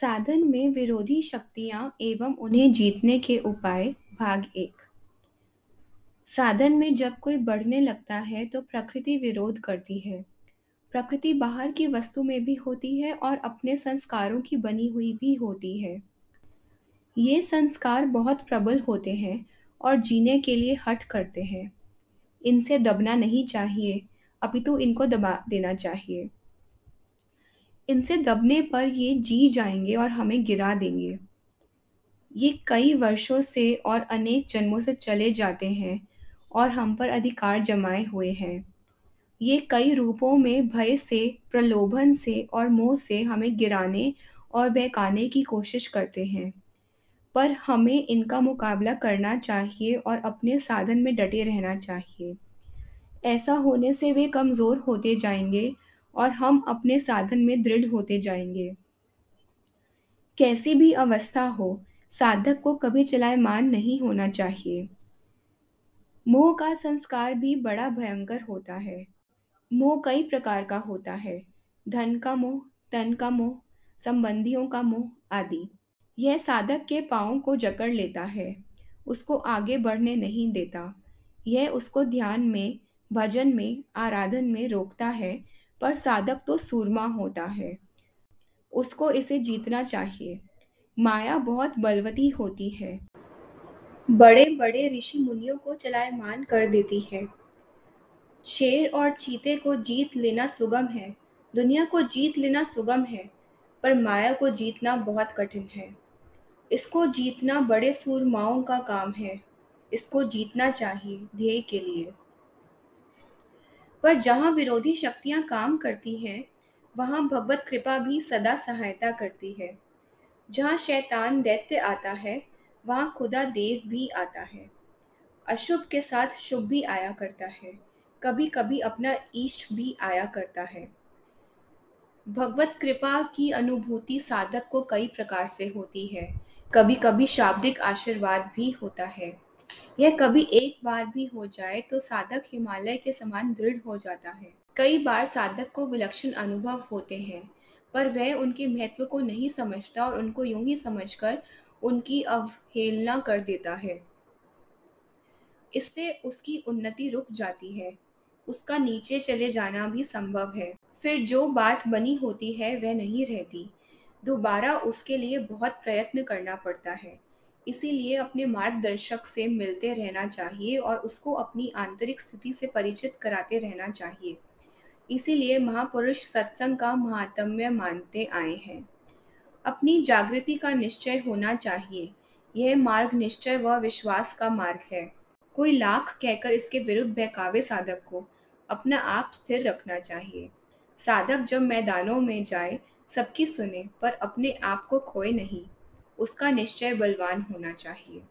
साधन में विरोधी शक्तियाँ एवं उन्हें जीतने के उपाय। भाग एक। साधन में जब कोई बढ़ने लगता है तो प्रकृति विरोध करती है। प्रकृति बाहर की वस्तु में भी होती है और अपने संस्कारों की बनी हुई भी होती है। ये संस्कार बहुत प्रबल होते हैं और जीने के लिए हट करते हैं। इनसे दबना नहीं चाहिए, अपितु इनको दबा देना चाहिए। इनसे दबने पर ये जी जाएँगे और हमें गिरा देंगे। ये कई वर्षों से और अनेक जन्मों से चले जाते हैं और हम पर अधिकार जमाए हुए हैं। ये कई रूपों में भय से, प्रलोभन से और मोह से हमें गिराने और बहकाने की कोशिश करते हैं। पर हमें इनका मुकाबला करना चाहिए और अपने साधन में डटे रहना चाहिए। ऐसा होने से वे कमज़ोर होते जाएँगे और हम अपने साधन में दृढ़ होते जाएँगे। कैसी भी अवस्था हो, साधक को कभी चलायमान नहीं होना चाहिए। मोह का संस्कार भी बड़ा भयंकर होता है। मोह कई प्रकार का होता है। धन का मोह, तन का मोह, संबंधियों का मोह आदि। यह साधक के पाँव को जकड़ लेता है। उसको आगे बढ़ने नहीं देता। यह उसको ध्यान में, भजन में, आराधन में रोकता है पर साधक तो सूरमा होता है। उसको इसे जीतना चाहिए। माया बहुत बलवती होती है। बड़े बड़े ऋषि मुनियों को चलायमान कर देती है। शेर और चीते को जीत लेना सुगम है। दुनिया को जीत लेना सुगम है, पर माया को जीतना बहुत कठिन है। इसको जीतना बड़े सूरमाओं का काम है। इसको जीतना चाहिए ध्येय के लिए। पर जहाँ विरोधी शक्तियाँ काम करती हैं, वहाँ भगवत कृपा भी सदा सहायता करती है। जहाँ शैतान दैत्य आता है, वहाँ खुदा देव भी आता है। अशुभ के साथ शुभ भी आया करता है कभी कभी अपना इष्ट भी आया करता है। भगवत कृपा की अनुभूति साधक को कई प्रकार से होती है कभी कभी शाब्दिक आशीर्वाद भी होता है। यह कभी एक बार भी हो जाए तो साधक हिमालय के समान दृढ़ हो जाता है। कई बार साधक को विलक्षण अनुभव होते हैं, पर वह उनके महत्व को नहीं समझता और उनको यूँ ही समझकर उनकी अवहेलना कर देता है। इससे उसकी उन्नति रुक जाती है, उसका नीचे चले जाना भी संभव है। फिर जो बात बनी होती है, वह नहीं रहती। दोबारा उसके लिए बहुत प्रयत्न करना पड़ता है। इसीलिए अपने मार्गदर्शक से मिलते रहना चाहिए और उसको अपनी आंतरिक स्थिति से परिचित कराते रहना चाहिए। इसीलिए महापुरुष सत्संग का महात्म्य मानते आए हैं। अपनी जागृति का निश्चय होना चाहिए। यह मार्ग निश्चय व विश्वास का मार्ग है। कोई लाख कहकर इसके विरुद्ध बहकावे साधक को अपना आप स्थिर रखना चाहिए। साधक जब मैदानों में जाए, सबकी सुने, पर अपने आप को खोए नहीं। उसका निश्चय बलवान होना चाहिए।